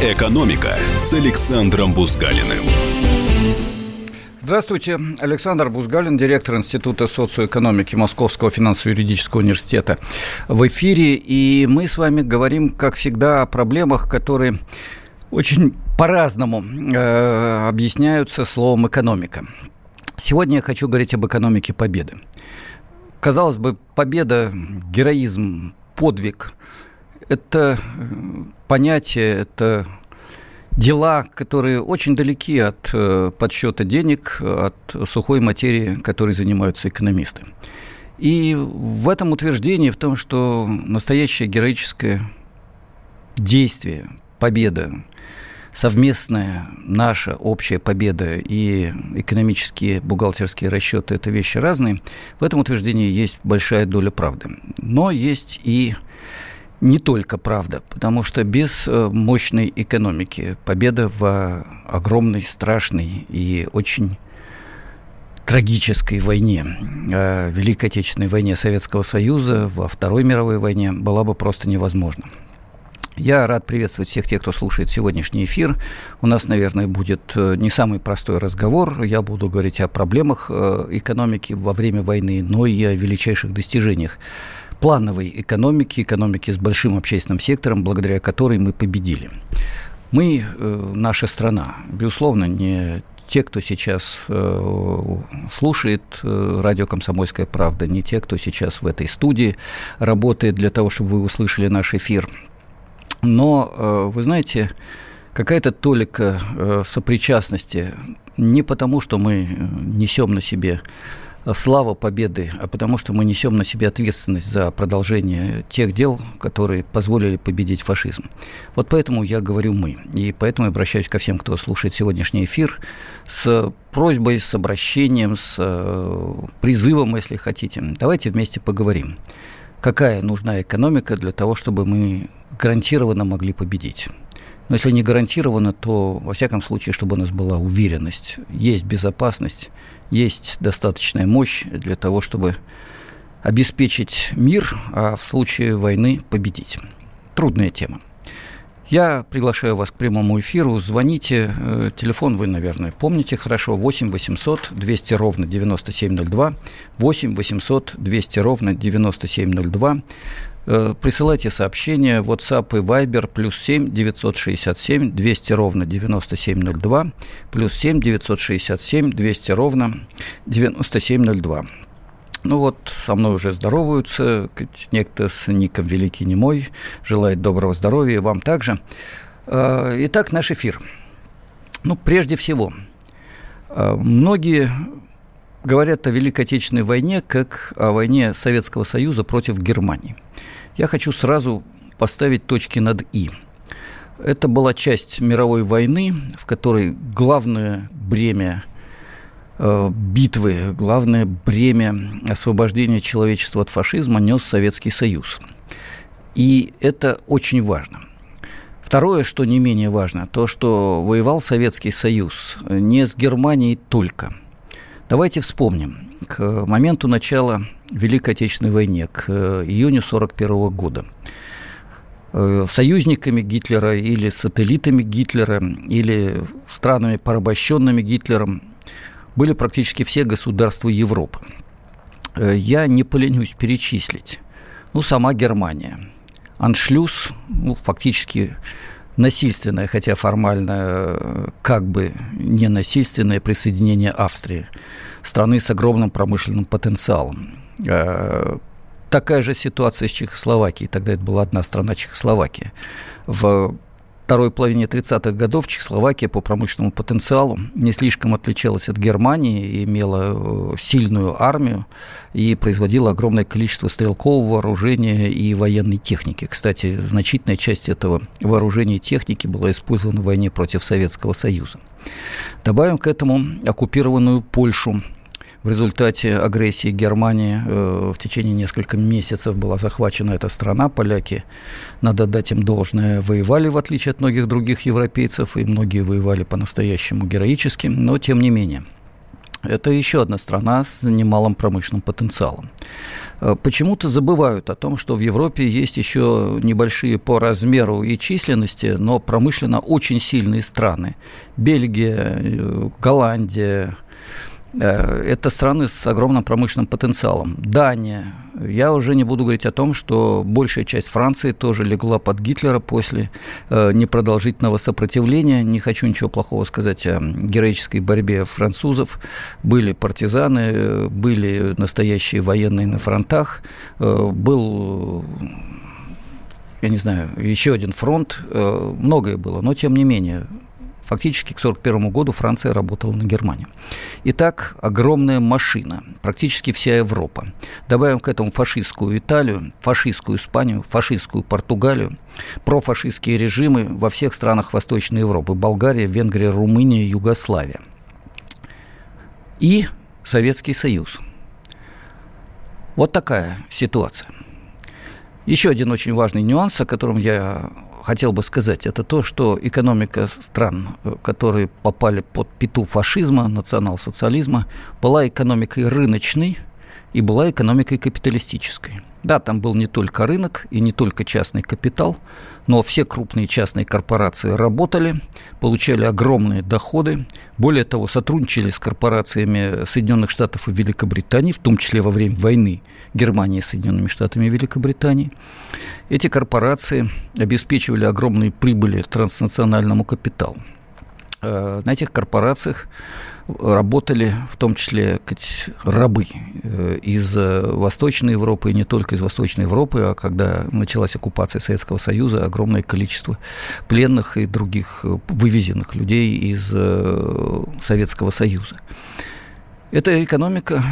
«Экономика» с Александром Бузгалиным. Здравствуйте, Александр Бузгалин, директор Института социоэкономики Московского финансово-юридического университета в эфире. И мы с вами говорим, как всегда, о проблемах, которые очень по-разному э, объясняются словом «экономика». Сегодня я хочу говорить об экономике победы. Казалось бы, победа, героизм, подвиг – это понятие, это дела, которые очень далеки от э, подсчета денег, от сухой материи, которой занимаются экономисты. И в этом утверждении, в том, что настоящее героическое действие, победа, совместная наша общая победа и экономические бухгалтерские расчеты – это вещи разные, в этом утверждении есть большая доля правды. Но есть и не только правда, потому что без э, мощной экономики победа в огромной, страшной и очень трагической войне, э, Великой Отечественной войне Советского Союза, во Второй мировой войне была бы просто невозможна. Я рад приветствовать всех тех, кто слушает сегодняшний эфир. У нас, наверное, будет э, не самый простой разговор. Я буду говорить о проблемах экономики во время войны, но и о величайших достижениях плановой экономики, экономики с большим общественным сектором, благодаря которой мы победили. Мы, э, наша страна, безусловно, не те, кто сейчас э, слушает э, радио «Комсомольская правда», не те, кто сейчас в этой студии работает для того, чтобы вы услышали наш эфир. Но, вы знаете, какая-то толика сопричастности не потому, что мы несем на себе слава победы, а потому что мы несем на себе ответственность за продолжение тех дел, которые позволили победить фашизм. Вот поэтому я говорю «мы». И поэтому обращаюсь ко всем, кто слушает сегодняшний эфир, с просьбой, с обращением, с э, призывом, если хотите. Давайте вместе поговорим. Какая нужна экономика для того, чтобы мы гарантированно могли победить? Но если не гарантированно, то, во всяком случае, чтобы у нас была уверенность, есть безопасность, есть достаточная мощь для того, чтобы обеспечить мир, а в случае войны победить. Трудная тема. Я приглашаю вас к прямому эфиру. Звоните. Э, телефон вы, наверное, помните хорошо. 8 800 200 ровно 9702. 8 800 200 ровно 9702. Э, присылайте сообщения WhatsApp и Viber плюс 7 967 200 ровно 9702 плюс 7 967 200 ровно 9702. Ну вот, со мной уже здороваются, некто с ником Великий Немой, желает доброго здоровья, вам также. Э, итак, наш эфир. Ну, прежде всего, э, многие говорят о Великой Отечественной войне как о войне Советского Союза против Германии – я хочу сразу поставить точки над «и». Это была часть мировой войны, в которой главное бремя э, битвы, главное бремя освобождения человечества от фашизма нес Советский Союз. И это очень важно. Второе, что не менее важно, то, что воевал Советский Союз не с Германией только. Давайте вспомним. К моменту начала Великой Отечественной войне, к э, июню 1941 года. Э, союзниками Гитлера или сателлитами Гитлера или странами, порабощенными Гитлером, были практически все государства Европы. Э, я не поленюсь перечислить. Ну, сама Германия. Аншлюз, ну, фактически насильственное, хотя формально как бы не насильственное присоединение Австрии, страны с огромным промышленным потенциалом. Э, такая же ситуация с Чехословакией. Тогда это была одна страна Чехословакия. В второй половине 30-х годов Чехословакия по промышленному потенциалу не слишком отличалась от Германии, имела э, сильную армию и производила огромное количество стрелкового вооружения и военной техники. Кстати, значительная часть этого вооружения и техники была использована в войне против Советского Союза. Добавим к этому оккупированную Польшу – в результате агрессии Германии э, в течение нескольких месяцев была захвачена эта страна. Поляки, надо дать им должное, воевали, в отличие от многих других европейцев, и многие воевали по-настоящему героически, но тем не менее. Это еще одна страна с немалым промышленным потенциалом. Э, почему-то забывают о том, что в Европе есть еще небольшие по размеру и численности, но промышленно очень сильные страны. Бельгия, э, Голландия, это страны с огромным промышленным потенциалом. Дания. Я уже не буду говорить о том, что большая часть Франции тоже легла под Гитлера после э, непродолжительного сопротивления. Не хочу ничего плохого сказать о героической борьбе французов. Были партизаны, были настоящие военные на фронтах. Э, был я не знаю, еще один фронт, многое было, но тем не менее Фактически к 1941 году Франция работала на Германию. Итак, огромная машина, практически вся Европа. Добавим к этому фашистскую Италию, фашистскую Испанию, фашистскую Португалию, профашистские режимы во всех странах Восточной Европы. Болгария, Венгрия, Румыния, Югославия. И Советский Союз. Вот такая ситуация. Еще один очень важный нюанс, о котором я хотел бы сказать, это то, что экономика стран, э, которые попали под пету фашизма, национал-социализма, была экономикой рыночной и была экономикой капиталистической. Да, там был не только рынок и не только частный капитал, но все крупные частные корпорации работали, получали огромные доходы, более того, сотрудничали с корпорациями Соединенных Штатов и Великобритании, в том числе во время войны Германии с Соединенными Штатами и Великобританией. Эти корпорации обеспечивали огромные прибыли транснациональному капиталу. Э, на этих корпорациях работали в том числе рабы э, из э, Восточной Европы, и не только из Восточной Европы, а когда началась оккупация Советского Союза, огромное количество пленных и других э, вывезенных людей из Советского Союза. Это экономика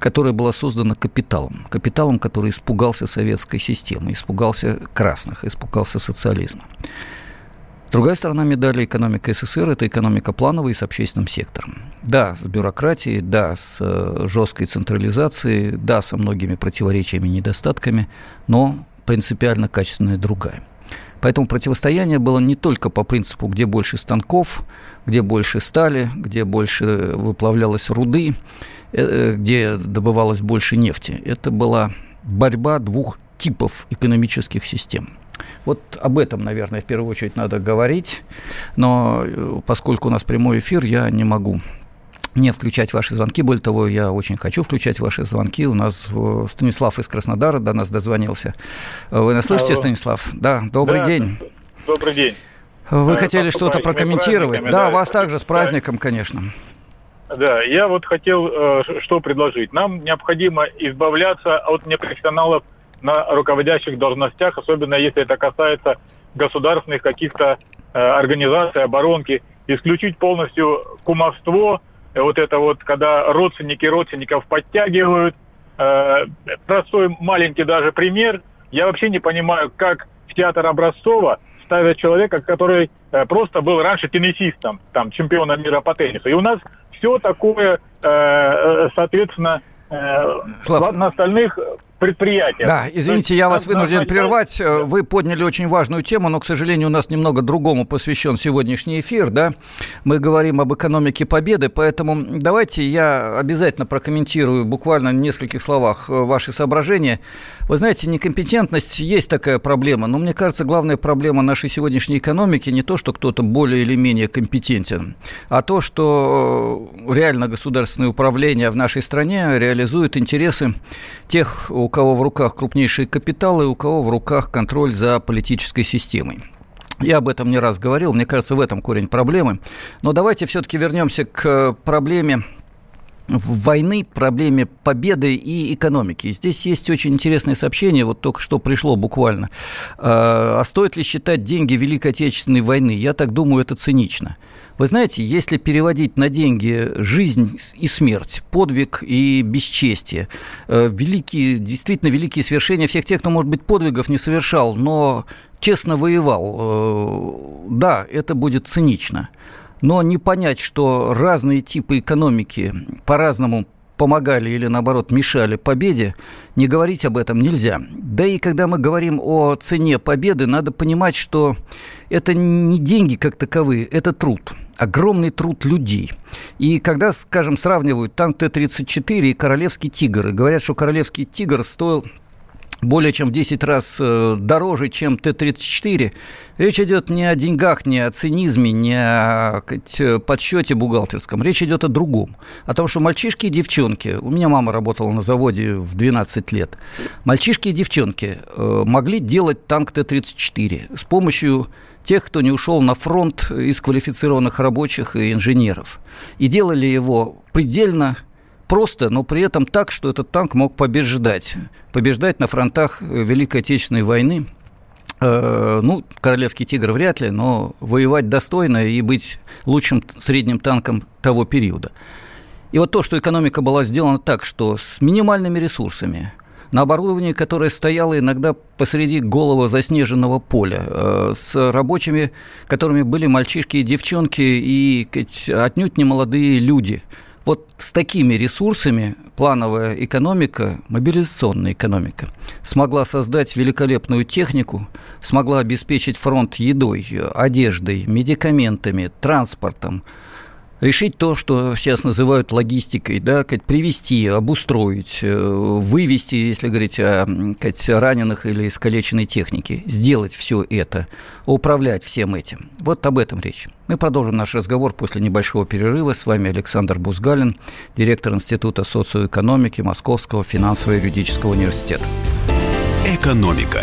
которая была создана капиталом. Капиталом, который испугался советской системы, испугался красных, испугался социализма. Другая сторона медали экономика СССР – это экономика плановая с общественным сектором. Да, с бюрократией, да, с э, жесткой централизацией, да, со многими противоречиями и недостатками, но принципиально качественная другая. Поэтому противостояние было не только по принципу, где больше станков, где больше стали, где больше выплавлялось руды, э, где добывалось больше нефти. Это была борьба двух типов экономических систем – вот об этом, наверное, в первую очередь надо говорить, но э, поскольку у нас прямой эфир, я не могу не включать ваши звонки. Более того, я очень хочу включать ваши звонки. У нас э, Станислав из Краснодара до нас дозвонился. Вы нас слышите, Алло. Станислав? Да, добрый да, день. Добрый день. Вы хотели что-то прокомментировать? Да, да, вас также с праздником, конечно. Да, я вот хотел э, что предложить. Нам необходимо избавляться от непрофессионалов на руководящих должностях, особенно если это касается государственных каких-то э, организаций, оборонки, исключить полностью кумовство, э, вот это вот, когда родственники родственников подтягивают. Э, простой маленький даже пример. Я вообще не понимаю, как в театр Образцова ставят человека, который э, просто был раньше теннисистом, там, чемпионом мира по теннису. И у нас все такое, э, э соответственно, э, Слав... на остальных предприятия. Да, извините, я вас вынужден прервать. Вы подняли очень важную тему, но, к сожалению, у нас немного другому посвящен сегодняшний эфир, да. Мы говорим об экономике победы, поэтому давайте я обязательно прокомментирую буквально в нескольких словах э, ваши соображения. Вы знаете, некомпетентность есть такая проблема, но мне кажется, главная проблема нашей сегодняшней экономики не то, что кто-то более или менее компетентен, а то, что э, реально государственное управление в нашей стране реализует интересы тех, у кого в руках крупнейшие капиталы, у кого в руках контроль за политической системой. Я об этом не раз говорил, мне кажется, в этом корень проблемы. Но давайте все-таки вернемся к проблеме войны, проблеме победы и экономики. Здесь есть очень интересное сообщение, вот только что пришло буквально. А, а стоит ли считать деньги Великой Отечественной войны? Я так думаю, это цинично. Вы знаете, если переводить на деньги жизнь и смерть, подвиг и бесчестие, э, великие, действительно великие свершения всех тех, кто, может быть, подвигов не совершал, но честно воевал, э, да, это будет цинично. Но не понять, что разные типы экономики по-разному помогали или, наоборот, мешали победе, не говорить об этом нельзя. Да и когда мы говорим о цене победы, надо понимать, что это не деньги как таковые, это труд, огромный труд людей. И когда, скажем, сравнивают танк Т-34 и королевский тигр, и говорят, что королевский тигр стоил более чем в 10 раз э, дороже, чем Т-34. Речь идет не о деньгах, не о цинизме, не о сказать, подсчете бухгалтерском. Речь идет о другом. О том, что мальчишки и девчонки, у меня мама работала на заводе в 12 лет, мальчишки и девчонки э, могли делать танк Т-34 с помощью тех, кто не ушел на фронт из квалифицированных рабочих и инженеров. И делали его предельно просто, но при этом так, что этот танк мог побеждать. Побеждать на фронтах Великой Отечественной войны. Э, ну, королевский тигр вряд ли, но воевать достойно и быть лучшим средним танком того периода. И вот то, что экономика была сделана так, что с минимальными ресурсами, на оборудовании, которое стояло иногда посреди голого заснеженного поля, э, с рабочими, которыми были мальчишки и девчонки, и отнюдь не молодые люди – вот с такими ресурсами плановая экономика, мобилизационная экономика, смогла создать великолепную технику, смогла обеспечить фронт едой, одеждой, медикаментами, транспортом, решить то, что сейчас называют логистикой, да, как привести, обустроить, э, вывести, если говорить о как, раненых или искалеченной технике, сделать все это, управлять всем этим. Вот об этом речь. Мы продолжим наш разговор после небольшого перерыва. С вами Александр Бузгалин, директор Института социоэкономики Московского финансово-юридического университета. Экономика.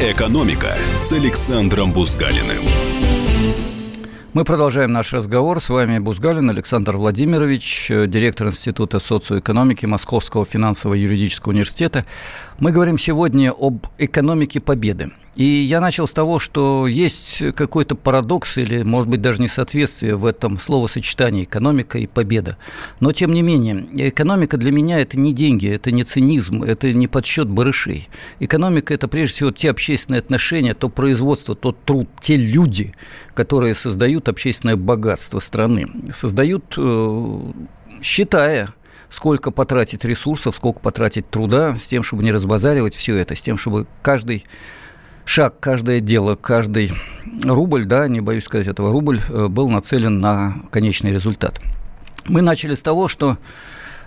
«Экономика» с Александром Бузгалиным. Мы продолжаем наш разговор. С вами Бузгалин Александр Владимирович, директор Института социоэкономики Московского финансово-юридического университета. Мы говорим сегодня об экономике победы. И я начал с того, что есть какой-то парадокс или, может быть, даже несоответствие в этом словосочетании экономика и победа. Но, тем не менее, экономика для меня – это не деньги, это не цинизм, это не подсчет барышей. Экономика – это, прежде всего, те общественные отношения, то производство, тот труд, те люди, которые создают общественное богатство страны, создают, э, считая сколько потратить ресурсов, сколько потратить труда, с тем, чтобы не разбазаривать все это, с тем, чтобы каждый шаг, каждое дело, каждый рубль, да, не боюсь сказать этого, рубль э, был нацелен на конечный результат. Мы начали с того, что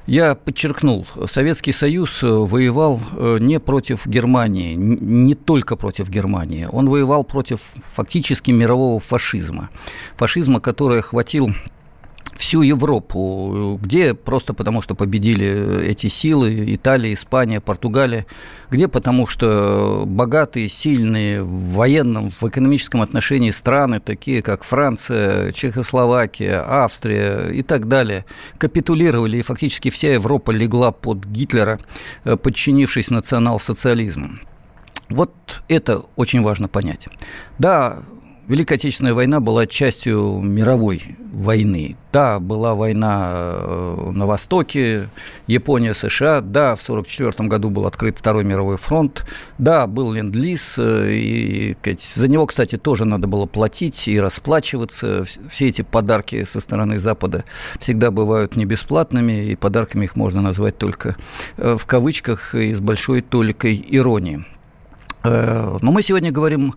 я подчеркнул, Советский Союз э, воевал э, не против Германии, не только против Германии. Он воевал против фактически мирового фашизма. Фашизма, который охватил всю Европу, где просто потому, что победили эти силы, Италия, Испания, Португалия, где потому, что богатые, сильные в военном, в экономическом отношении страны, такие как Франция, Чехословакия, Австрия и так далее, капитулировали, и фактически вся Европа легла под Гитлера, э, подчинившись национал-социализму. Вот это очень важно понять. Да, Великая Отечественная война была частью мировой войны. Да, была война э, на Востоке, Япония, США. Да, в 1944 году был открыт Второй мировой фронт. Да, был ленд-лиз. Э, и, за него, кстати, тоже надо было платить и расплачиваться. Все эти подарки со стороны Запада всегда бывают не бесплатными, и подарками их можно назвать только э, в кавычках и с большой толикой иронии. Но мы сегодня говорим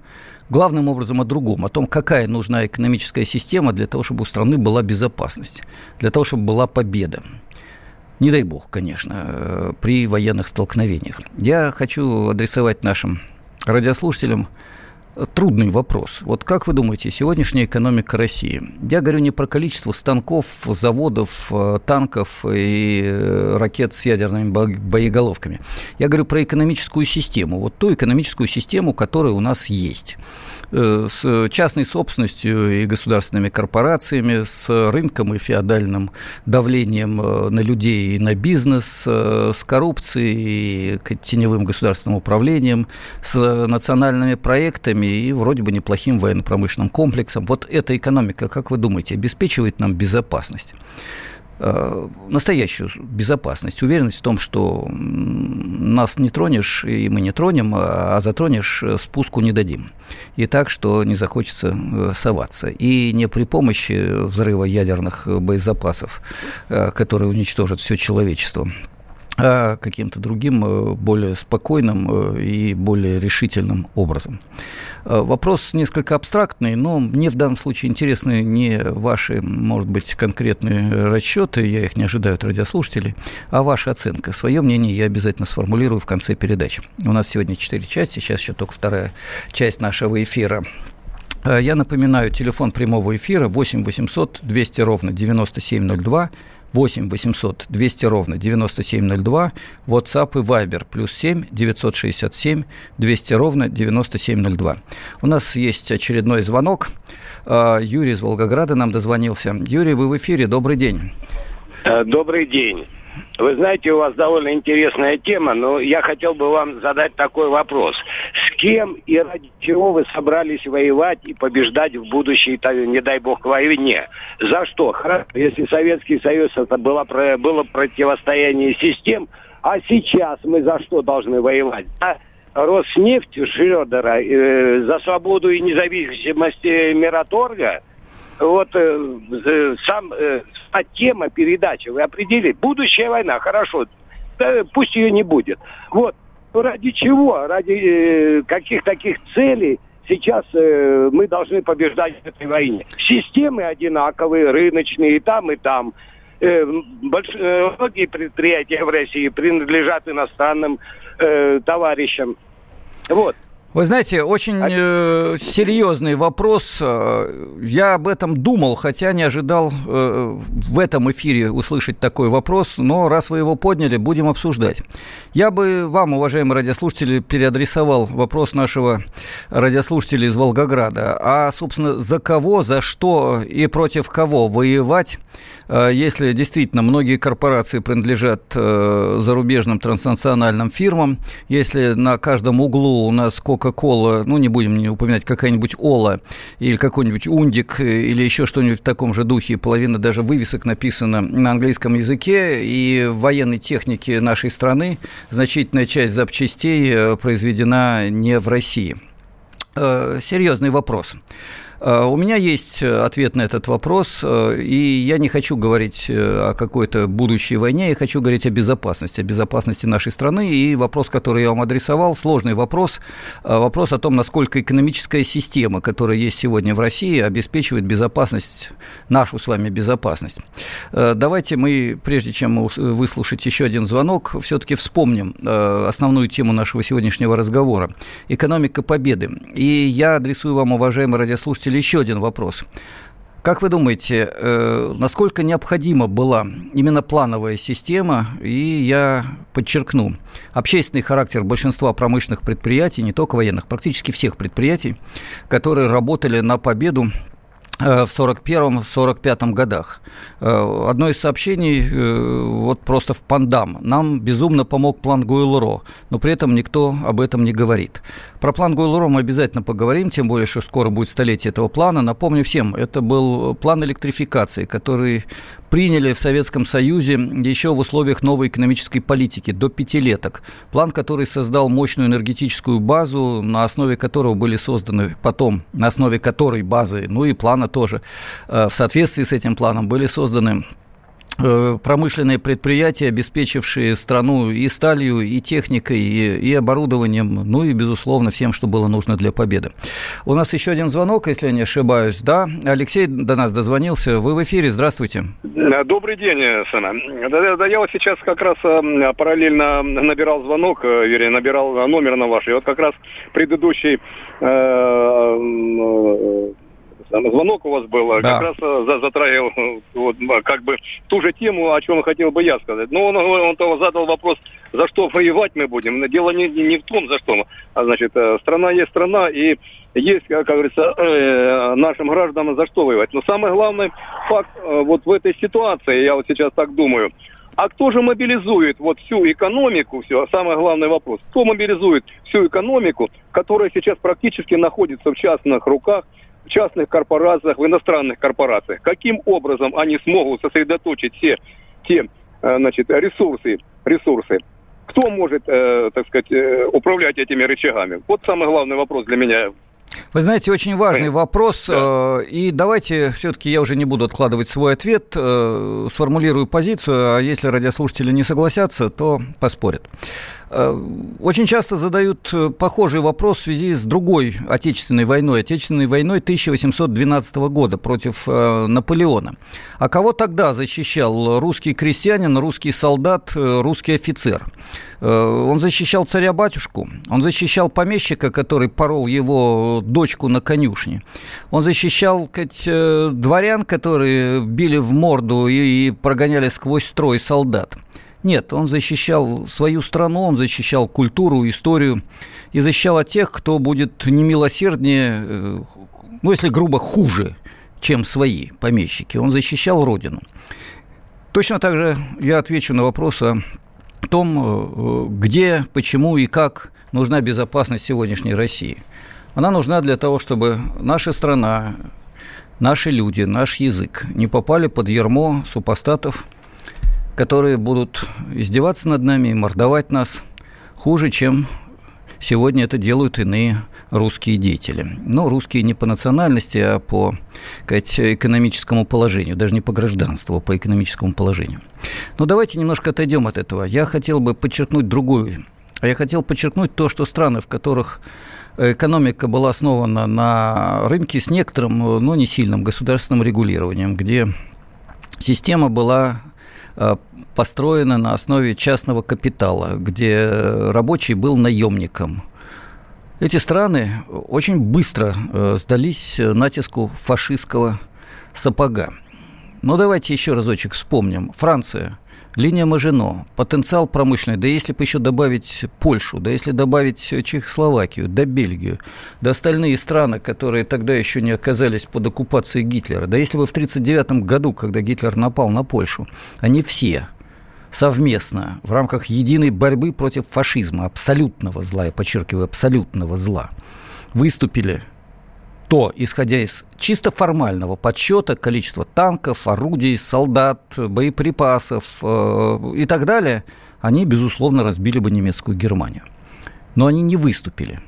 главным образом о другом, о том, какая нужна экономическая система для того, чтобы у страны была безопасность, для того, чтобы была победа. Не дай бог, конечно, э, при военных столкновениях. Я хочу адресовать нашим радиослушателям трудный вопрос. Вот как вы думаете, сегодняшняя экономика России? Я говорю не про количество станков, заводов, э, танков и э, ракет с ядерными боеголовками. Я говорю про экономическую систему, вот ту экономическую систему, которая у нас есть. Э, с частной собственностью и государственными корпорациями, с рынком и феодальным давлением э, на людей и на бизнес, э, с коррупцией и теневым государственным управлением, с национальными проектами и вроде бы неплохим военно-промышленным комплексом. Вот эта экономика, как вы думаете, обеспечивает нам безопасность? Э, настоящую безопасность, уверенность в том, что нас не тронешь, и мы не тронем, а затронешь, э, спуску не дадим. И так, что не захочется э, соваться. И не при помощи взрыва ядерных боезапасов, которые уничтожат все человечество, а каким-то другим, э, более спокойным э, и более решительным образом. Э, вопрос несколько абстрактный, но мне в данном случае интересны не ваши, может быть, конкретные расчеты, я их не ожидаю от радиослушателей, а ваша оценка. Свое мнение я обязательно сформулирую в конце передачи. У нас сегодня четыре части, сейчас еще только вторая часть нашего эфира. Я напоминаю, телефон прямого эфира 8 800 200 ровно 9702, 8 800 200 ровно 9702, WhatsApp и Viber плюс 7 967 200 ровно 9702. У нас есть очередной звонок. А, Юрий из Волгограда нам дозвонился. Юрий, вы в эфире. Добрый день. Э, добрый день. Вы знаете, у вас довольно интересная тема, но я хотел бы вам задать такой вопрос. С кем и ради чего вы собрались воевать и побеждать в будущей, не дай бог, войне? За что? Хорошо, если Советский Союз это было, было противостояние систем, а сейчас мы за что должны воевать? За Роснефть Шредера, э, за свободу и независимость Мираторга – вот э, сам э, тема передачи вы определили. Будущая война, хорошо, да, пусть ее не будет. Вот ради чего, ради э, каких таких целей сейчас э, мы должны побеждать в этой войне. Системы одинаковые, рыночные и там, и там. Э, больш... э, многие предприятия в России принадлежат иностранным э, товарищам. Вот. Вы знаете, очень э, серьезный вопрос. Я об этом думал, хотя не ожидал э, в этом эфире услышать такой вопрос, но раз вы его подняли, будем обсуждать. Я бы вам, уважаемые радиослушатели, переадресовал вопрос нашего радиослушателя из Волгограда. А, собственно, за кого, за что и против кого воевать, э, если действительно многие корпорации принадлежат э, зарубежным транснациональным фирмам, если на каждом углу у нас Кока-Кола, ну, не будем не упоминать, какая-нибудь Ола или какой-нибудь Ундик или еще что-нибудь в таком же духе, половина даже вывесок написана на английском языке, и в военной технике нашей страны значительная часть запчастей э, произведена не в России. Э, серьезный вопрос. Э, у меня есть э, ответ на этот вопрос, э, и я не хочу говорить о какой-то будущей войне, я хочу говорить о безопасности, о безопасности нашей страны. И вопрос, который я вам адресовал, сложный вопрос, вопрос о том, насколько экономическая система, которая есть сегодня в России, обеспечивает безопасность, нашу с вами безопасность. Давайте мы, прежде чем выслушать еще один звонок, все-таки вспомним основную тему нашего сегодняшнего разговора – экономика победы. И я адресую вам, уважаемые радиослушатели, слушателя еще один вопрос. Как вы думаете, э, насколько необходима была именно плановая система? И я подчеркну, общественный характер большинства промышленных предприятий, не только военных, практически всех предприятий, которые работали на победу в 41-45 годах. Э, одно из сообщений, э, вот просто в Пандам, нам безумно помог план Гуэлро, но при этом никто об этом не говорит. Про план Гуэлро мы обязательно поговорим, тем более, что скоро будет столетие этого плана. Напомню всем, это был план электрификации, который приняли в Советском Союзе еще в условиях новой экономической политики до пятилеток. План, который создал мощную энергетическую базу, на основе которого были созданы потом, на основе которой базы, ну и плана тоже, э, в соответствии с этим планом были созданы промышленные предприятия, обеспечившие страну и сталью, и техникой, и, и оборудованием, ну и, безусловно, всем, что было нужно для победы. У нас еще один звонок, если я не ошибаюсь. Да, Алексей до нас дозвонился. Вы в эфире, здравствуйте. Добрый день, Сана. Да, да, я вот сейчас как раз э, параллельно набирал звонок, э, вернее, набирал номер на ваш. И вот как раз предыдущий звонок у вас был, да. как раз э, затрагивал э, вот, как бы ту же тему, о чем хотел бы я сказать. Но он, он, он задал вопрос, за что воевать мы будем. Дело не, не в том, за что. А, значит, э, страна есть страна, и есть, как говорится, э, нашим гражданам за что воевать. Но самый главный факт э, вот в этой ситуации, я вот сейчас так думаю, а кто же мобилизует вот всю экономику, все, самый главный вопрос, кто мобилизует всю экономику, которая сейчас практически находится в частных руках, в частных корпорациях, в иностранных корпорациях. Каким образом они смогут сосредоточить все те э, значит, ресурсы, ресурсы? Кто может, э, так сказать, э, управлять этими рычагами? Вот самый главный вопрос для меня вы знаете, очень важный вопрос. Да. И давайте все-таки я уже не буду откладывать свой ответ, сформулирую позицию, а если радиослушатели не согласятся, то поспорят. Э, очень часто задают э, похожий вопрос в связи с другой Отечественной войной, Отечественной войной 1812 года против э, Наполеона. А кого тогда защищал русский крестьянин, русский солдат, русский офицер? Он защищал царя-батюшку, он защищал помещика, который порол его дочку на конюшне. Он защищал сказать, дворян, которые били в морду и прогоняли сквозь строй солдат. Нет, он защищал свою страну, он защищал культуру, историю и защищал от тех, кто будет немилосерднее, э, ну, если грубо, хуже, чем свои помещики. Он защищал родину. Точно так же я отвечу на вопрос о том, э, где, почему и как нужна безопасность сегодняшней России. Она нужна для того, чтобы наша страна, наши люди, наш язык не попали под ярмо супостатов, которые будут издеваться над нами и мордовать нас хуже, чем сегодня это делают иные русские деятели. Но русские не по национальности, а по сказать, экономическому положению, даже не по гражданству, а по экономическому положению. Но давайте немножко отойдем от этого. Я хотел бы подчеркнуть другую. А я хотел подчеркнуть то, что страны, в которых экономика была основана на рынке с некоторым, но не сильным государственным регулированием, где система была построена на основе частного капитала, где рабочий был наемником. Эти страны очень быстро э, сдались натиску фашистского сапога. Но давайте еще разочек вспомним. Франция – линия Мажино, потенциал промышленный, да если бы еще добавить Польшу, да если добавить Чехословакию, да Бельгию, да остальные страны, которые тогда еще не оказались под оккупацией Гитлера, да если бы в 1939 году, когда Гитлер напал на Польшу, они все совместно в рамках единой борьбы против фашизма, абсолютного зла, я подчеркиваю, абсолютного зла, выступили то, исходя из чисто формального подсчета количества танков, орудий, солдат, боеприпасов э, и так далее, они, безусловно, разбили бы немецкую Германию. Но они не выступили.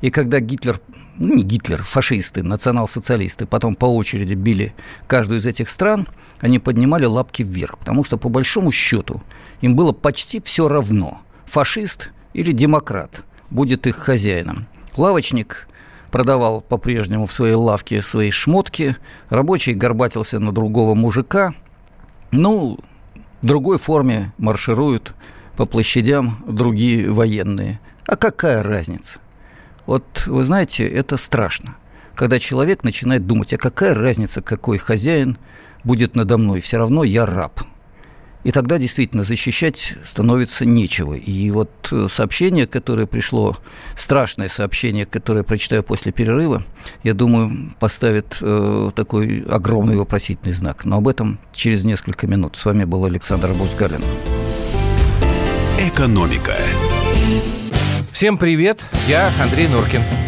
И когда Гитлер, ну не Гитлер, фашисты, национал-социалисты потом по очереди били каждую из этих стран, они поднимали лапки вверх, потому что по большому счету им было почти все равно, фашист или демократ будет их хозяином. Лавочник продавал по-прежнему в своей лавке свои шмотки, рабочий горбатился на другого мужика, ну, в другой форме маршируют по площадям другие военные. А какая разница? Вот вы знаете, это страшно, когда человек начинает думать, а какая разница, какой хозяин будет надо мной, все равно я раб – и тогда действительно защищать становится нечего. И вот э, сообщение, которое пришло, страшное сообщение, которое я прочитаю после перерыва, я думаю, поставит э, такой огромный вопросительный знак. Но об этом через несколько минут. С вами был Александр Бузгалин. Экономика. Всем привет, я Андрей Норкин.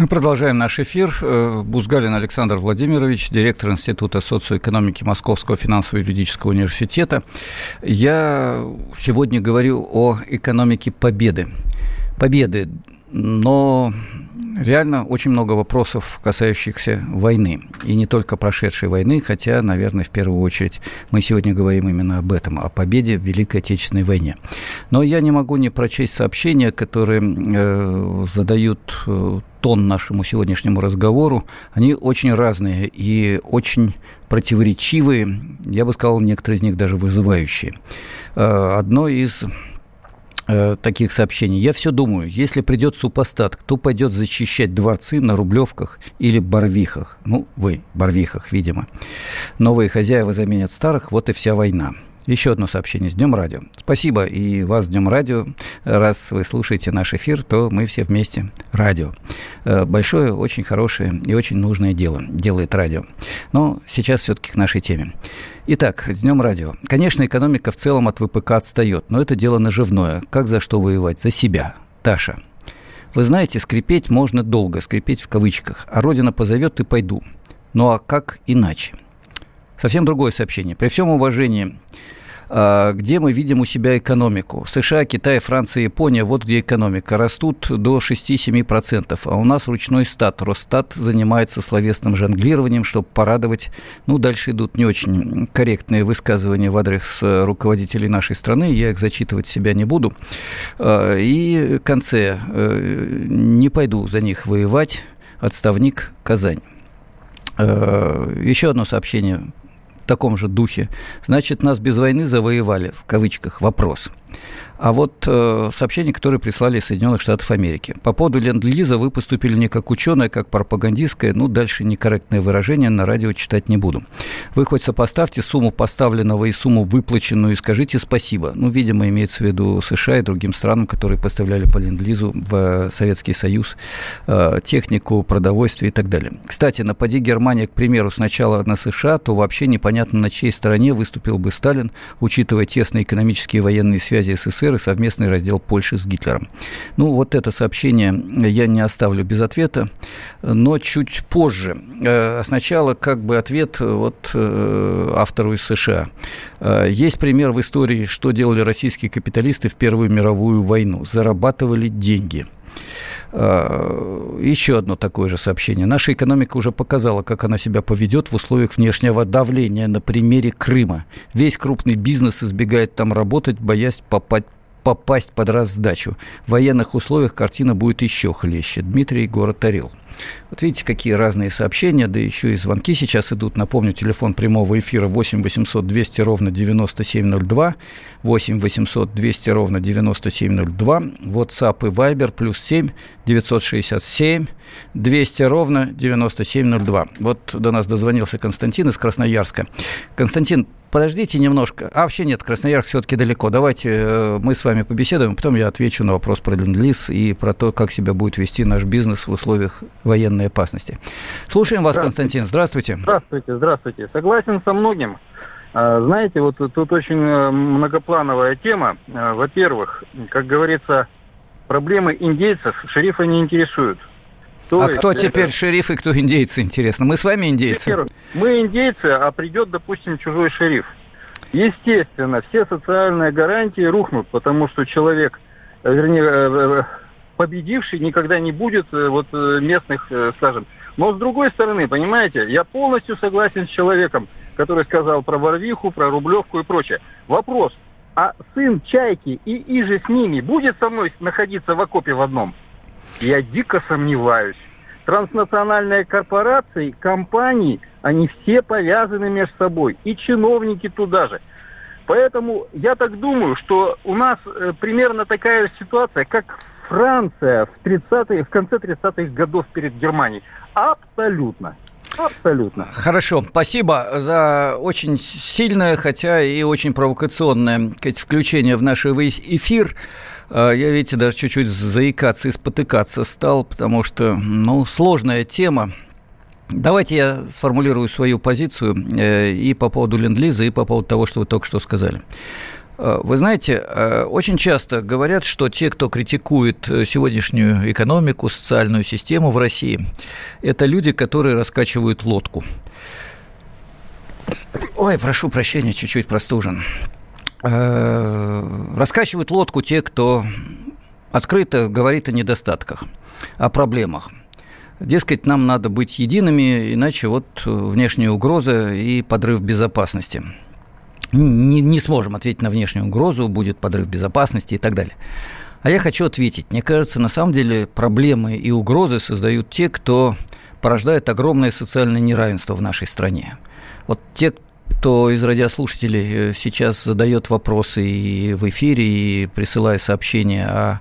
Мы продолжаем наш эфир. Э, Бузгалин Александр Владимирович, директор Института социоэкономики Московского финансово-юридического университета. Я сегодня говорю о экономике победы. Победы, но реально очень много вопросов, касающихся войны. И не только прошедшей войны, хотя, наверное, в первую очередь мы сегодня говорим именно об этом, о победе в Великой Отечественной войне. Но я не могу не прочесть сообщения, которые э, задают э, тон нашему сегодняшнему разговору. Они очень разные и очень противоречивые, я бы сказал, некоторые из них даже вызывающие. Э, одно из Э, таких сообщений. Я все думаю, если придет супостат, кто пойдет защищать дворцы на Рублевках или Барвихах? Ну, вы, Барвихах, видимо. Новые хозяева заменят старых, вот и вся война. Еще одно сообщение с Днем Радио. Спасибо и вас с Днем Радио. Раз вы слушаете наш эфир, то мы все вместе радио. Э, большое, очень хорошее и очень нужное дело делает радио. Но сейчас все-таки к нашей теме. Итак, с Днем Радио. Конечно, экономика в целом от ВПК отстает, но это дело наживное. Как за что воевать? За себя. Таша. Вы знаете, скрипеть можно долго, скрипеть в кавычках. А Родина позовет и пойду. Ну а как иначе? Совсем другое сообщение. При всем уважении где мы видим у себя экономику. США, Китай, Франция, Япония, вот где экономика. Растут до 6-7%, а у нас ручной стат. Росстат занимается словесным жонглированием, чтобы порадовать. Ну, дальше идут не очень корректные высказывания в адрес э, руководителей нашей страны. Я их зачитывать себя не буду. А, и в конце. Э, не пойду за них воевать. Отставник Казань. Э, еще одно сообщение таком же духе, значит, нас без войны завоевали, в кавычках, вопрос. А вот э, сообщение, которое прислали из Соединенных Штатов Америки. По поводу Ленд-Лиза вы поступили не как ученая, как пропагандистская. Ну, дальше некорректное выражение на радио читать не буду. Вы хоть сопоставьте сумму поставленного и сумму выплаченную и скажите спасибо. Ну, видимо, имеется в виду США и другим странам, которые поставляли по Ленд-Лизу в Советский Союз э, технику, продовольствие и так далее. Кстати, напади Германия, к примеру, сначала на США, то вообще непонятно, на чьей стороне выступил бы Сталин, учитывая тесные экономические и военные связи СССР СССР и совместный раздел Польши с Гитлером. Ну, вот это сообщение я не оставлю без ответа, но чуть позже. Э, сначала как бы ответ вот э, автору из США. Э, есть пример в истории, что делали российские капиталисты в Первую мировую войну. Зарабатывали деньги – еще одно такое же сообщение. Наша экономика уже показала, как она себя поведет в условиях внешнего давления на примере Крыма. Весь крупный бизнес избегает там работать, боясь попасть попасть под раздачу. В военных условиях картина будет еще хлеще. Дмитрий, город Орел. Вот видите, какие разные сообщения, да еще и звонки сейчас идут. Напомню, телефон прямого эфира 8 800 200 ровно 9702, 8 800 200 ровно 9702, WhatsApp и Viber плюс 7 967 200 ровно 9702. Вот до нас дозвонился Константин из Красноярска. Константин, подождите немножко. А вообще нет, Красноярск все-таки далеко. Давайте э, мы с вами побеседуем, потом я отвечу на вопрос про ленд и про то, как себя будет вести наш бизнес в условиях военной опасности. Слушаем вас, здравствуйте. Константин. Здравствуйте. Здравствуйте, здравствуйте. Согласен со многим. А, знаете, вот тут очень э, многоплановая тема. А, во-первых, как говорится, проблемы индейцев шерифа не интересуют. То а есть, кто теперь это... шериф и кто индейцы, интересно? Мы с вами индейцы? Мы индейцы, а придет, допустим, чужой шериф. Естественно, все социальные гарантии рухнут, потому что человек, э, вернее, э, победивший никогда не будет вот местных, скажем. Но с другой стороны, понимаете, я полностью согласен с человеком, который сказал про Барвиху, про Рублевку и прочее. Вопрос, а сын Чайки и Иже с ними будет со мной находиться в окопе в одном? Я дико сомневаюсь. Транснациональные корпорации, компании, они все повязаны между собой. И чиновники туда же. Поэтому я так думаю, что у нас э, примерно такая ситуация, как Франция в, 30 в конце 30-х годов перед Германией. Абсолютно. Абсолютно. Хорошо, спасибо за очень сильное, хотя и очень провокационное включение в наш эфир. А, я, видите, даже чуть-чуть заикаться и спотыкаться стал, потому что, ну, сложная тема. Давайте я сформулирую свою позицию э, и по поводу ленд-лиза, и по поводу того, что вы только что сказали. Вы знаете, очень часто говорят, что те, кто критикует сегодняшнюю экономику, социальную систему в России, это люди, которые раскачивают лодку. Ой, прошу прощения, чуть-чуть простужен. Раскачивают лодку те, кто открыто говорит о недостатках, о проблемах. Дескать, нам надо быть едиными, иначе вот внешняя угроза и подрыв безопасности. Не, не сможем ответить на внешнюю угрозу, будет подрыв безопасности и так далее. А я хочу ответить. Мне кажется, на самом деле проблемы и угрозы создают те, кто порождает огромное социальное неравенство в нашей стране. Вот те, кто из радиослушателей э, сейчас задает вопросы и в эфире, и присылая сообщения о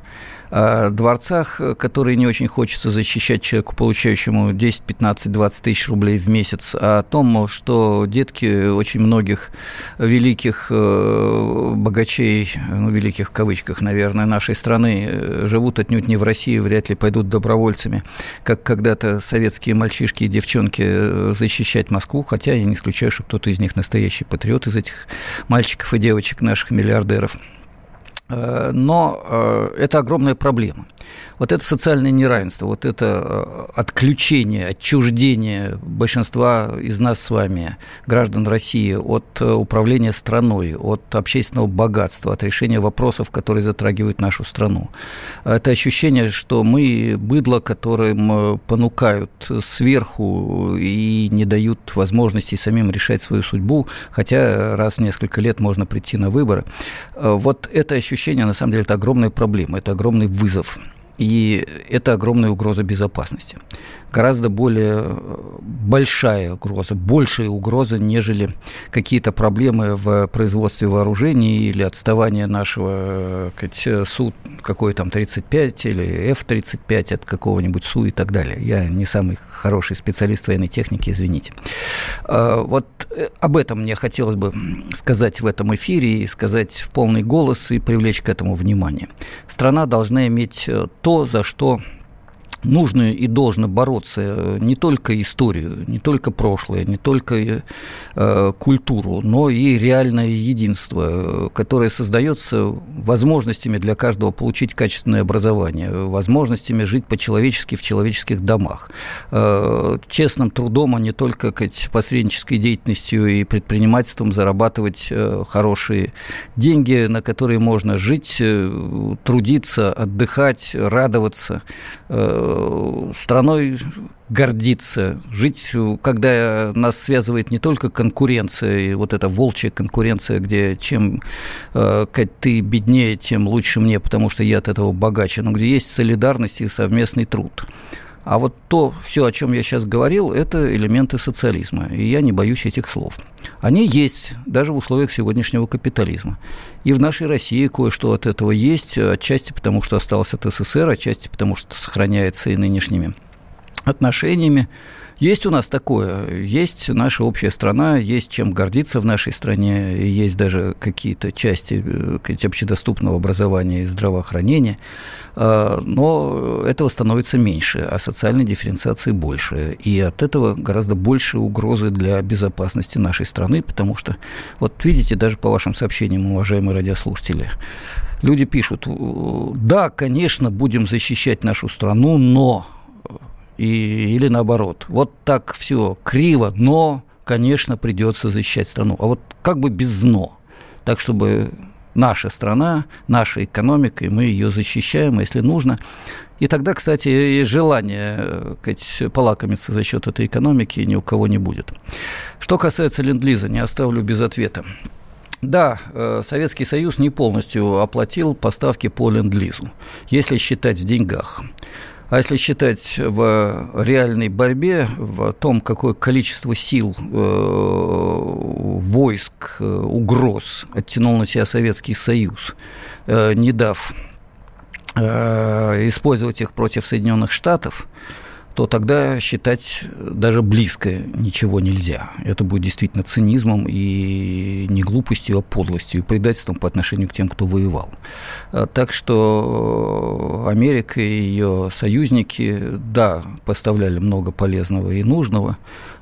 о дворцах, которые не очень хочется защищать человеку, получающему 10, 15, 20 тысяч рублей в месяц, а о том, что детки очень многих великих э, богачей, ну, великих в кавычках, наверное, нашей страны, э, живут отнюдь не в России, вряд ли пойдут добровольцами, как когда-то советские мальчишки и девчонки э, защищать Москву, хотя я не исключаю, что кто-то из них настоящий патриот из этих мальчиков и девочек, наших миллиардеров. Э, но э, это огромная проблема. Вот это социальное неравенство, вот это э, отключение, отчуждение большинства из нас с вами, граждан России, от управления страной, от общественного богатства, от решения вопросов, которые затрагивают нашу страну. Это ощущение, что мы быдло, которым понукают сверху и не дают возможности самим решать свою судьбу, хотя раз в несколько лет можно прийти на выборы. Вот это ощущение, на самом деле, это огромная проблема, это огромный вызов. И это огромная угроза безопасности гораздо более э, большая угроза, большая угроза, нежели какие-то проблемы в производстве вооружений или отставание нашего э, Су какой там 35 или F-35 от какого-нибудь Су и так далее. Я не самый хороший специалист военной техники, извините. А, вот э, об этом мне хотелось бы сказать в этом эфире и сказать в полный голос и привлечь к этому внимание. Страна должна иметь то, за что нужно и должно бороться э, не только историю, не только прошлое, не только э, культуру, но и реальное единство, э, которое создается возможностями для каждого получить качественное образование, возможностями жить по-человечески в человеческих домах, э, честным трудом, а не только сказать, посреднической деятельностью и предпринимательством зарабатывать э, хорошие деньги, на которые можно жить, э, трудиться, отдыхать, радоваться. Э, страной гордиться, жить, когда нас связывает не только конкуренция, и вот эта волчья конкуренция, где чем э, ты беднее, тем лучше мне, потому что я от этого богаче, но где есть солидарность и совместный труд. А вот то, все, о чем я сейчас говорил, это элементы социализма. И я не боюсь этих слов. Они есть даже в условиях сегодняшнего капитализма. И в нашей России кое-что от этого есть, отчасти потому, что осталось от СССР, отчасти потому, что сохраняется и нынешними отношениями. Есть у нас такое, есть наша общая страна, есть чем гордиться в нашей стране, есть даже какие-то части э, общедоступного образования и здравоохранения, а, но этого становится меньше, а социальной дифференциации больше. И от этого гораздо больше угрозы для безопасности нашей страны, потому что, вот видите, даже по вашим сообщениям, уважаемые радиослушатели, люди пишут, да, конечно, будем защищать нашу страну, но и, или наоборот. Вот так все криво, но, конечно, придется защищать страну. А вот как бы без «но», так чтобы наша страна, наша экономика, и мы ее защищаем, а если нужно. И тогда, кстати, и желание сказать, полакомиться за счет этой экономики ни у кого не будет. Что касается ленд-лиза, не оставлю без ответа. Да, э, Советский Союз не полностью оплатил поставки по ленд-лизу, если считать в деньгах. А если считать в реальной борьбе, в том, какое количество сил, э, войск, э, угроз оттянул на себя Советский Союз, э, не дав использовать их против Соединенных Штатов, то тогда считать даже близко ничего нельзя. Это будет действительно цинизмом и не глупостью, а подлостью и предательством по отношению к тем, кто воевал. А, так что Америка и ее союзники, да, поставляли много полезного и нужного,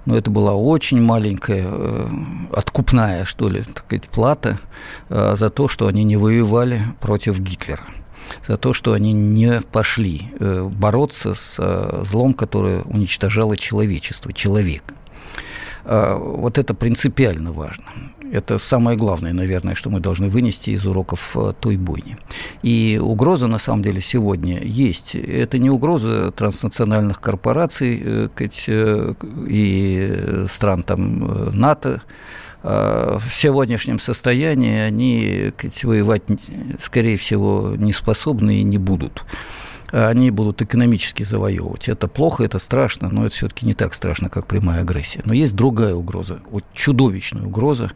но это была очень маленькая, э, откупная, что ли, так сказать, плата э, за то, что они не воевали против Гитлера за то, что они не пошли э, бороться с э, злом, которое уничтожало человечество, человека. А, вот это принципиально важно. Это самое главное, наверное, что мы должны вынести из уроков э, той бойни. И угроза, на самом деле, сегодня есть. Это не угроза транснациональных корпораций и стран там НАТО, Э, в сегодняшнем состоянии они воевать, скорее всего, не способны и не будут. Они будут экономически завоевывать. Это плохо, это страшно, но это все-таки не так страшно, как прямая агрессия. Но есть другая угроза, вот чудовищная угроза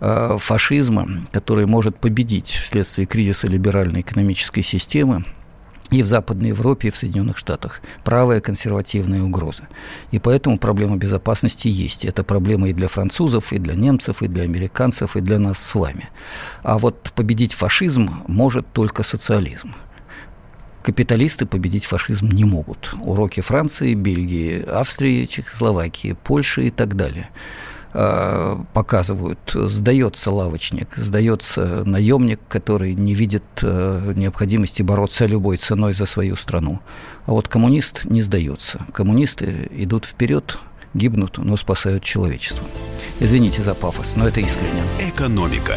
э, фашизма, которая может победить вследствие кризиса либеральной экономической системы и в Западной Европе, и в Соединенных Штатах. Правая консервативная угроза. И поэтому проблема безопасности есть. Это проблема и для французов, и для немцев, и для американцев, и для нас с вами. А вот победить фашизм может только социализм. Капиталисты победить фашизм не могут. Уроки Франции, Бельгии, Австрии, Чехословакии, Польши и так далее – Э, показывают, сдается лавочник, сдается наемник, который не видит э, необходимости бороться любой ценой за свою страну. А вот коммунист не сдается. Коммунисты идут вперед, гибнут, но спасают человечество. Извините за пафос, но это искренне. Экономика.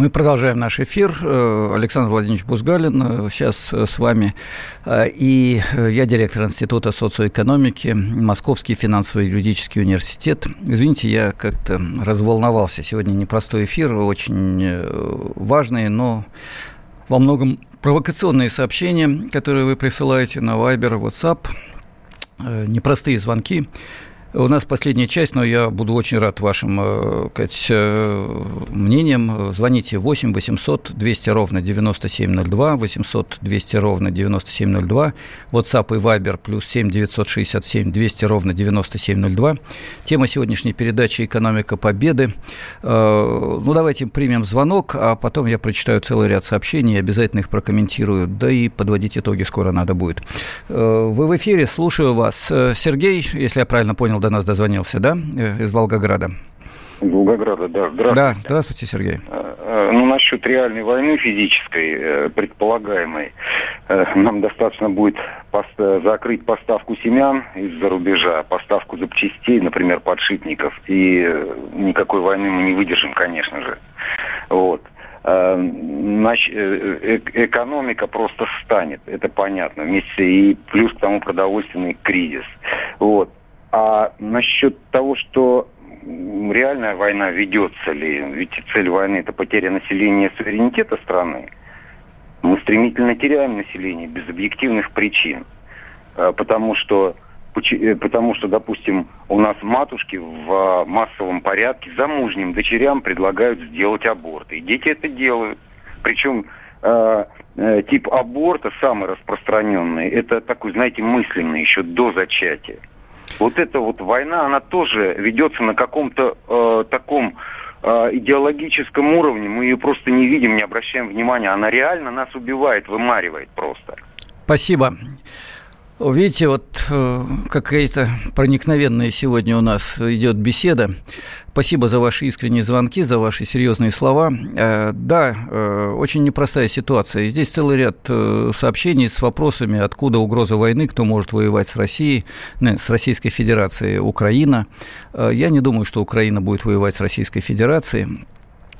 Мы продолжаем наш эфир. Э, Александр Владимирович Бузгалин э, сейчас э, с вами. И я директор Института социоэкономики, Московский финансово-юридический университет. Извините, я как-то разволновался. Сегодня непростой эфир, очень важный, но во многом провокационные сообщения, которые вы присылаете на Viber, WhatsApp, непростые звонки. У нас последняя часть, но я буду очень рад вашим э, сказать, э, мнением. Звоните 8 800 200 ровно 9702, 800 200 ровно 9702, WhatsApp и Viber плюс 7 967 200 ровно 9702. Тема сегодняшней передачи «Экономика победы». Э, ну, давайте примем звонок, а потом я прочитаю целый ряд сообщений, обязательно их прокомментирую, да и подводить итоги скоро надо будет. Вы в эфире, слушаю вас. Сергей, если я правильно понял, до нас дозвонился, да, э, из Волгограда? Волгограда, да. Здравствуйте. Да, здравствуйте, Сергей. Э, э, ну, насчет реальной войны физической, предполагаемой, нам достаточно будет закрыть поставку семян из-за рубежа, поставку запчастей, например, подшипников, и никакой войны мы не выдержим, конечно же. Вот. Экономика просто станет, это понятно, вместе и плюс к тому продовольственный кризис. Вот. А насчет того, что реальная война ведется ли, ведь цель войны это потеря населения суверенитета страны, мы стремительно теряем население без объективных причин. А, потому что, э, потому что, допустим, у нас матушки в массовом порядке замужним дочерям предлагают сделать аборт. И дети это делают. Причем э, э, тип аборта самый распространенный, это такой, знаете, мысленный еще до зачатия вот эта вот война, она тоже ведется на каком-то э, таком э, идеологическом уровне. Мы ее просто не видим, не обращаем внимания. Она реально нас убивает, вымаривает просто. Спасибо. Видите, вот э, какая-то проникновенная сегодня у нас идет беседа. Спасибо за ваши искренние звонки, за ваши серьезные слова. Э, да, э, очень непростая ситуация. Здесь целый ряд сообщений с вопросами, откуда угроза войны, кто может воевать с Россией, с Российской Федерацией, Украина. Я не думаю, что Украина будет воевать с Российской Федерацией.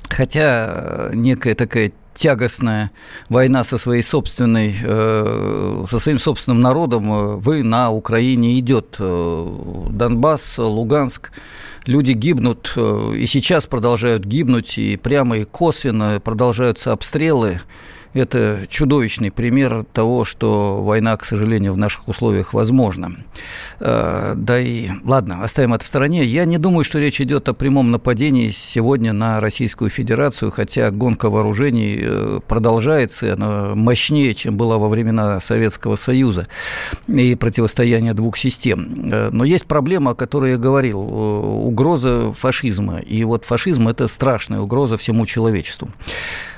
Хотя некая такая тягостная война со своей собственной, э, со своим собственным народом, вы на Украине идет. Донбасс, Луганск, люди гибнут и сейчас продолжают гибнуть, и прямо и косвенно продолжаются обстрелы. Это чудовищный пример того, что война, к сожалению, в наших условиях возможна. Э, да и, ладно, оставим это в стороне. Я не думаю, что речь идет о прямом нападении сегодня на Российскую Федерацию, хотя гонка вооружений э, продолжается, она мощнее, чем была во времена Советского Союза и противостояния двух систем. Э, но есть проблема, о которой я говорил, угроза фашизма. И вот фашизм – это страшная угроза всему человечеству.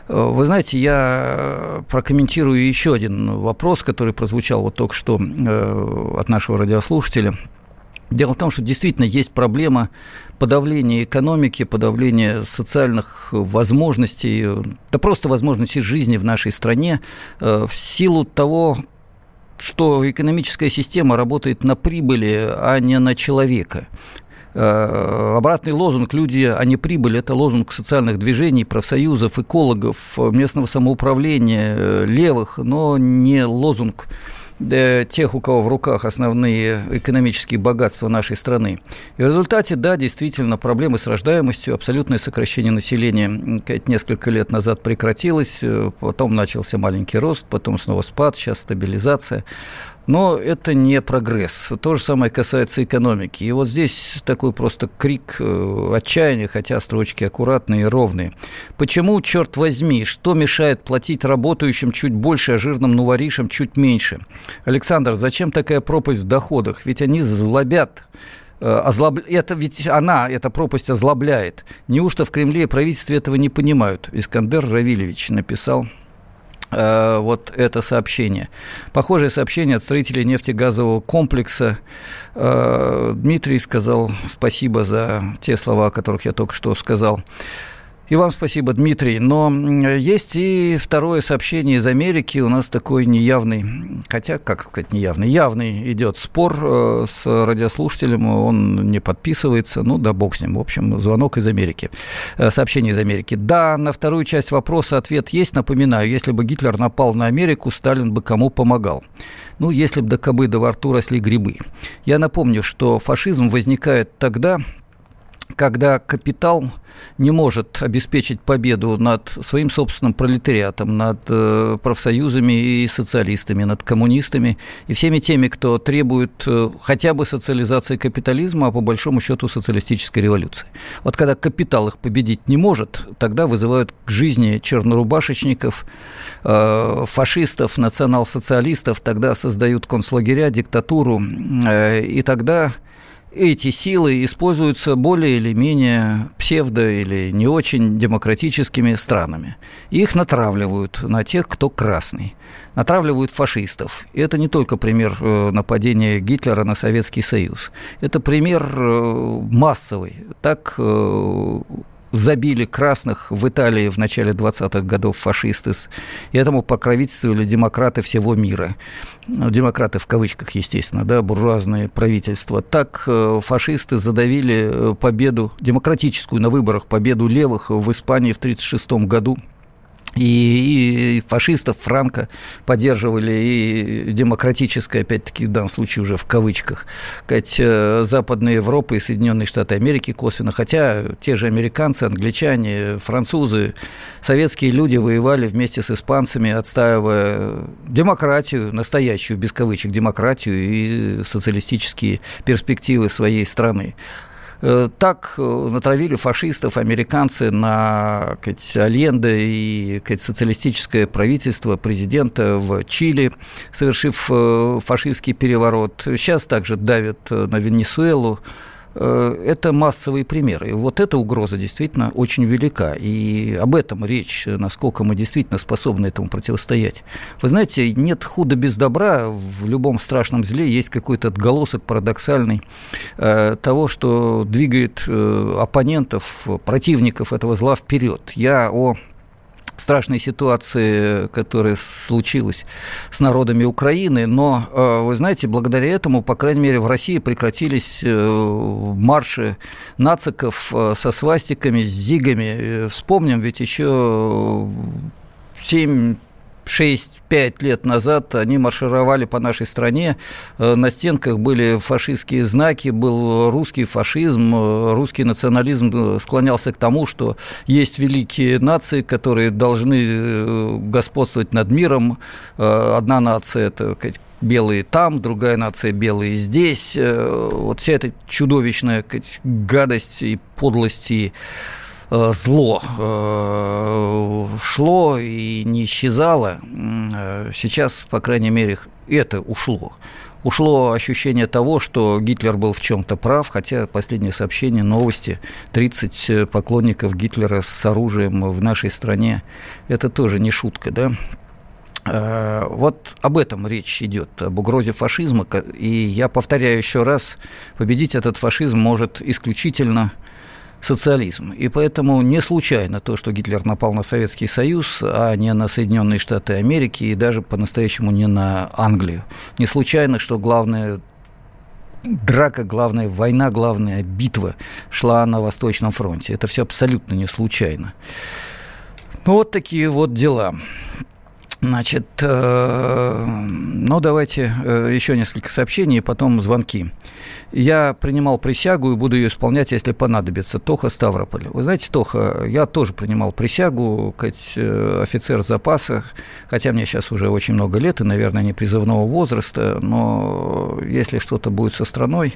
Вы знаете, я прокомментирую еще один вопрос, который прозвучал вот только что э, от нашего радиослушателя. Дело в том, что действительно есть проблема подавления экономики, подавления социальных возможностей, да просто возможностей жизни в нашей стране э, в силу того, что экономическая система работает на прибыли, а не на человека. Э, обратный лозунг «Люди, а не прибыль» – это лозунг социальных движений, профсоюзов, экологов, местного самоуправления, э, левых, но не лозунг тех, у кого в руках основные экономические богатства нашей страны. И в результате, да, действительно, проблемы с рождаемостью, абсолютное сокращение населения несколько лет назад прекратилось, э, потом начался маленький рост, потом снова спад, сейчас стабилизация. Но это не прогресс. То же самое касается экономики. И вот здесь такой просто крик э, отчаяния, хотя строчки аккуратные и ровные. Почему, черт возьми, что мешает платить работающим чуть больше, а жирным новоришам чуть меньше? Александр, зачем такая пропасть в доходах? Ведь они злобят э, озлоб... это ведь она, эта пропасть озлобляет. Неужто в Кремле и правительстве этого не понимают? Искандер Равильевич написал Э, вот это сообщение. Похожее сообщение от строителей нефтегазового комплекса. Э, Дмитрий сказал спасибо за те слова, о которых я только что сказал. И вам спасибо, Дмитрий. Но есть и второе сообщение из Америки. У нас такой неявный, хотя, как сказать, неявный, явный идет спор э, с радиослушателем. Он не подписывается. Ну, да бог с ним. В общем, звонок из Америки. Э, сообщение из Америки. Да, на вторую часть вопроса ответ есть. Напоминаю, если бы Гитлер напал на Америку, Сталин бы кому помогал? Ну, если бы до кобы до во рту росли грибы. Я напомню, что фашизм возникает тогда, когда капитал не может обеспечить победу над своим собственным пролетариатом, над э, профсоюзами и социалистами, над коммунистами и всеми теми, кто требует э, хотя бы социализации капитализма, а по большому счету социалистической революции. Вот когда капитал их победить не может, тогда вызывают к жизни чернорубашечников, э, фашистов, национал-социалистов, тогда создают концлагеря, диктатуру, и тогда эти силы используются более или менее псевдо или не очень демократическими странами. Их натравливают на тех, кто красный. Натравливают фашистов. И это не только пример э, нападения Гитлера на Советский Союз. Это пример э, массовый. Так э, забили красных в Италии в начале 20-х годов фашисты. И этому покровительствовали демократы всего мира. Ну, демократы в кавычках, естественно, да, буржуазные правительства. Так э, фашисты задавили э, победу, демократическую на выборах победу левых в Испании в 1936 году и, и фашистов Франко поддерживали, и демократическая, опять-таки, в данном случае уже в кавычках, сказать, э, Западная Европа и Соединенные Штаты Америки косвенно, хотя те же американцы, англичане, французы, советские люди воевали вместе с испанцами, отстаивая демократию, настоящую, без кавычек, демократию и социалистические перспективы своей страны. Э, так э, натравили фашистов американцы на сказать, Альенде и сказать, социалистическое правительство президента в Чили, совершив э, фашистский переворот. Сейчас также давят на Венесуэлу. Э, это массовые примеры. Вот эта угроза действительно очень велика. И об этом речь, насколько мы действительно способны этому противостоять. Вы знаете, нет худа без добра. В любом страшном зле есть какой-то отголосок парадоксальный э, того, что двигает э, оппонентов, противников этого зла вперед. Я о страшной ситуации, которая случилась с народами Украины, но, э, вы знаете, благодаря этому, по крайней мере, в России прекратились э, марши нациков э, со свастиками, с зигами. Вспомним, ведь еще 7 6-5 лет назад они маршировали по нашей стране. Э, на стенках были фашистские знаки, был русский фашизм, э, русский национализм э, склонялся к тому, что есть великие нации, которые должны господствовать над миром. Одна нация – это белые там, другая нация белые здесь. Вот вся эта чудовищная гадость и подлость и зло э, шло и не исчезало, э, сейчас, по крайней мере, это ушло. Ушло ощущение того, что Гитлер был в чем-то прав, хотя последнее сообщение, новости, 30 поклонников Гитлера с оружием в нашей стране, это тоже не шутка, да? Вот об этом речь идет, об угрозе фашизма. И я повторяю еще раз, победить этот фашизм может исключительно социализм. И поэтому не случайно то, что Гитлер напал на Советский Союз, а не на Соединенные Штаты Америки и даже по-настоящему не на Англию. Не случайно, что главная драка, главная война, главная битва шла на Восточном фронте. Это все абсолютно не случайно. Ну, вот такие вот дела. Значит, э, ну давайте э, еще несколько сообщений, потом звонки. Я принимал присягу и буду ее исполнять, если понадобится. Тоха Ставрополь. Вы знаете, Тоха, я тоже принимал присягу, как э, офицер запаса, хотя мне сейчас уже очень много лет и, наверное, не призывного возраста, но если что-то будет со страной,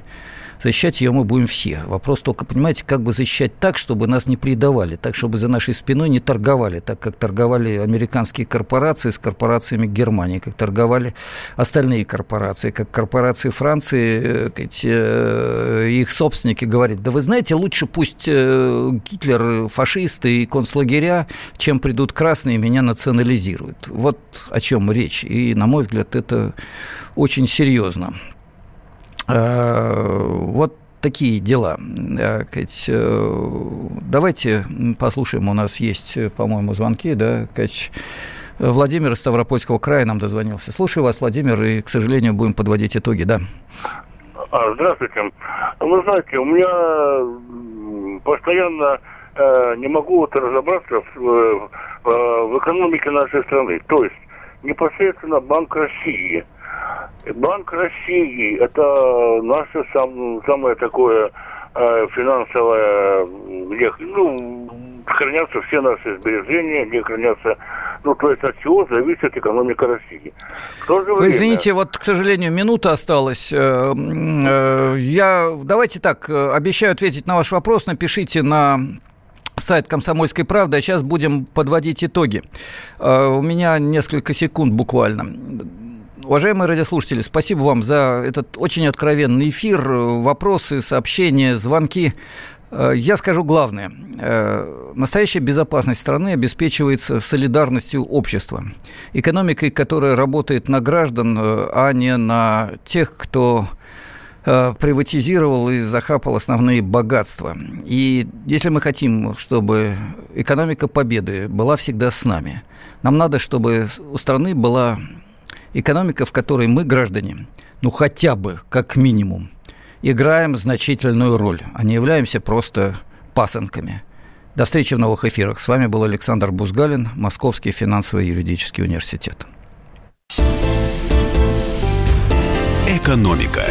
защищать ее мы будем все. Вопрос только, понимаете, как бы защищать так, чтобы нас не предавали, так, чтобы за нашей спиной не торговали, так как торговали американские корпорации с корпорациями Германии, как торговали остальные корпорации, как корпорации Франции, э, э, их собственники говорят, да вы знаете, лучше пусть э, Гитлер, фашисты и концлагеря, чем придут красные, меня национализируют. Вот о чем речь. И, на мой взгляд, это очень серьезно. Э, вот такие дела. Э, э, давайте послушаем, у нас есть, по-моему, звонки, да, Владимир из Ставропольского края нам дозвонился. Слушаю вас, Владимир, и, к сожалению, будем подводить итоги, да. А, здравствуйте. Вы знаете, у меня постоянно э, не могу вот разобраться в, в, в экономике нашей страны. То есть непосредственно Банк России – Банк России – это наше сам, самое такое э, финансовое, где ну, хранятся все наши сбережения, где хранятся ну, то есть от чего зависит экономика России. В то же время... Вы извините, вот, к сожалению, минута осталась. Э, э, я, давайте так, э, обещаю ответить на ваш вопрос, напишите на сайт «Комсомольской правды», а сейчас будем подводить итоги. У меня несколько секунд буквально. Уважаемые радиослушатели, спасибо вам за этот очень откровенный эфир, вопросы, сообщения, звонки. Э, я скажу главное. Э, настоящая безопасность страны обеспечивается солидарностью общества. Экономикой, которая работает на граждан, э, а не на тех, кто приватизировал и захапал основные богатства. И если мы хотим, чтобы экономика победы была всегда с нами, нам надо, чтобы у страны была экономика, в которой мы, граждане, ну хотя бы, как минимум, играем значительную роль, а не являемся просто пасынками. До встречи в новых эфирах. С вами был Александр Бузгалин, Московский финансово-юридический университет. Экономика.